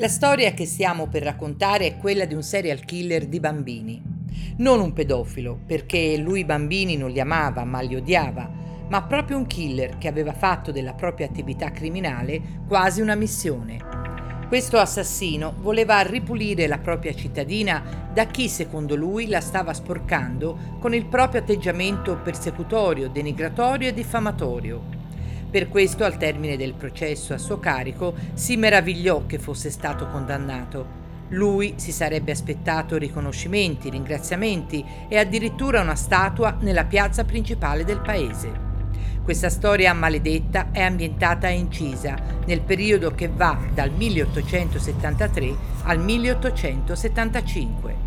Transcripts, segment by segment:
La storia che stiamo per raccontare è quella di un serial killer di bambini. Non un pedofilo, perché lui i bambini non li amava, ma li odiava, ma proprio un killer che aveva fatto della propria attività criminale quasi una missione. Questo assassino voleva ripulire la propria cittadina da chi, secondo lui, la stava sporcando con il proprio atteggiamento persecutorio, denigratorio e diffamatorio. Per questo, al termine del processo a suo carico, si meravigliò che fosse stato condannato. Lui si sarebbe aspettato riconoscimenti, ringraziamenti e addirittura una statua nella piazza principale del paese. Questa storia maledetta è ambientata a Incisa, nel periodo che va dal 1873 al 1875.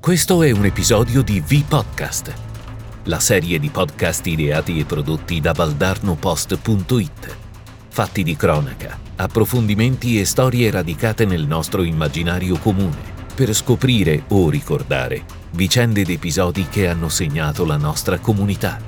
Questo è un episodio di V-Podcast la serie di podcast ideati e prodotti da valdarnopost.it. Fatti di cronaca, approfondimenti e storie radicate nel nostro immaginario comune, per scoprire o ricordare vicende ed episodi che hanno segnato la nostra comunità.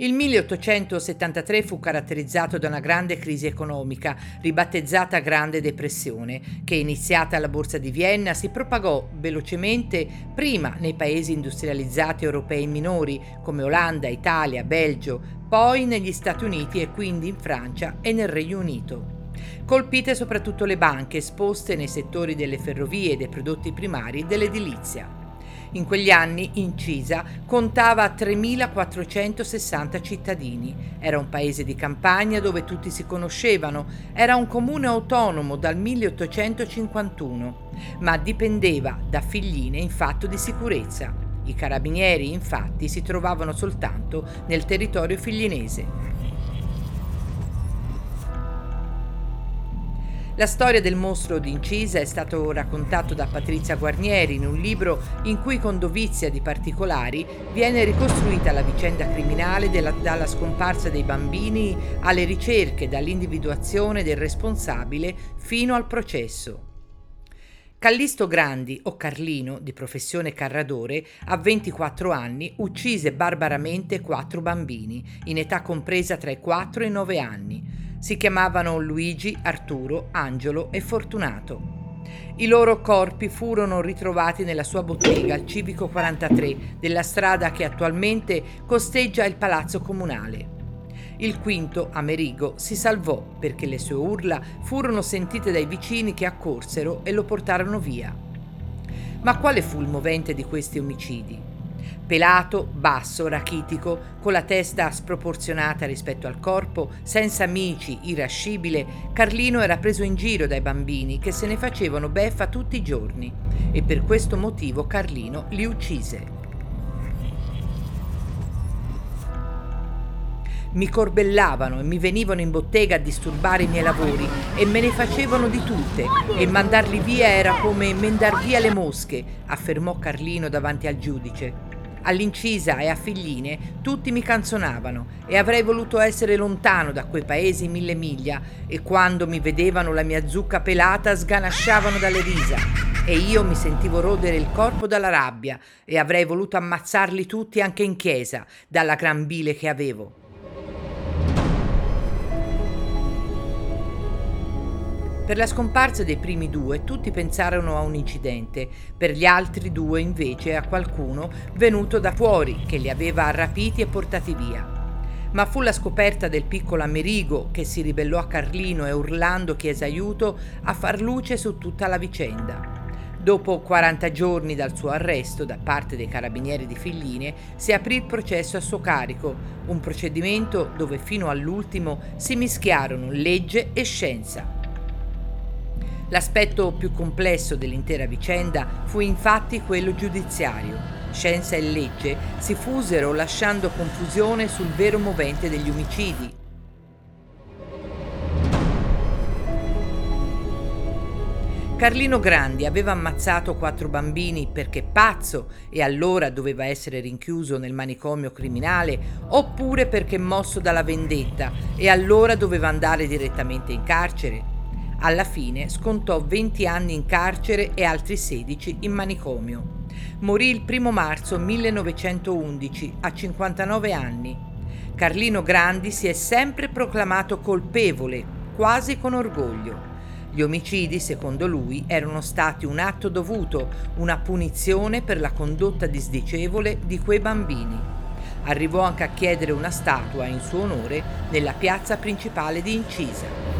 Il 1873 fu caratterizzato da una grande crisi economica, ribattezzata Grande Depressione, che iniziata alla Borsa di Vienna si propagò velocemente prima nei paesi industrializzati europei minori come Olanda, Italia, Belgio, poi negli Stati Uniti e quindi in Francia e nel Regno Unito. Colpite soprattutto le banche esposte nei settori delle ferrovie, dei prodotti primari e dell'edilizia. In quegli anni Incisa contava 3.460 cittadini. Era un paese di campagna dove tutti si conoscevano. Era un comune autonomo dal 1851, ma dipendeva da Figline in fatto di sicurezza. I carabinieri, infatti, si trovavano soltanto nel territorio figlinese. La storia del mostro d'Incisa è stato raccontato da Patrizia Guarnieri in un libro in cui con dovizia di particolari viene ricostruita la vicenda criminale della, dalla scomparsa dei bambini alle ricerche, dall'individuazione del responsabile fino al processo. Callisto Grandi, o Carlino, di professione carradore, a 24 anni uccise barbaramente quattro bambini, in età compresa tra i 4 e i 9 anni si chiamavano Luigi, Arturo, Angelo e Fortunato. I loro corpi furono ritrovati nella sua bottega al Civico 43 della strada che attualmente costeggia il palazzo comunale. Il quinto, Amerigo, si salvò perché le sue urla furono sentite dai vicini che accorsero e lo portarono via. Ma quale fu il movente di questi omicidi? Pelato, basso, rachitico, con la testa sproporzionata rispetto al corpo, senza amici, irascibile, Carlino era preso in giro dai bambini che se ne facevano beffa tutti i giorni e per questo motivo Carlino li uccise. Mi corbellavano e mi venivano in bottega a disturbare i miei lavori e me ne facevano di tutte e mandarli via era come mandar via le mosche, affermò Carlino davanti al giudice. All'incisa e a Figline tutti mi canzonavano e avrei voluto essere lontano da quei paesi mille miglia e quando mi vedevano la mia zucca pelata sganasciavano dalle risa e io mi sentivo rodere il corpo dalla rabbia e avrei voluto ammazzarli tutti anche in chiesa dalla gran bile che avevo. Per la scomparsa dei primi due tutti pensarono a un incidente, per gli altri due invece a qualcuno venuto da fuori che li aveva rapiti e portati via. Ma fu la scoperta del piccolo Amerigo che si ribellò a Carlino e urlando chiese aiuto a far luce su tutta la vicenda. Dopo 40 giorni dal suo arresto da parte dei carabinieri di Figline, si aprì il processo a suo carico, un procedimento dove fino all'ultimo si mischiarono legge e scienza. L'aspetto più complesso dell'intera vicenda fu infatti quello giudiziario. Scienza e legge si fusero lasciando confusione sul vero movente degli omicidi. Carlino Grandi aveva ammazzato quattro bambini perché pazzo e allora doveva essere rinchiuso nel manicomio criminale, oppure perché mosso dalla vendetta e allora doveva andare direttamente in carcere. Alla fine scontò 20 anni in carcere e altri 16 in manicomio. Morì il 1 marzo 1911 a 59 anni. Carlino Grandi si è sempre proclamato colpevole, quasi con orgoglio. Gli omicidi, secondo lui, erano stati un atto dovuto, una punizione per la condotta disdicevole di quei bambini. Arrivò anche a chiedere una statua in suo onore nella piazza principale di Incisa.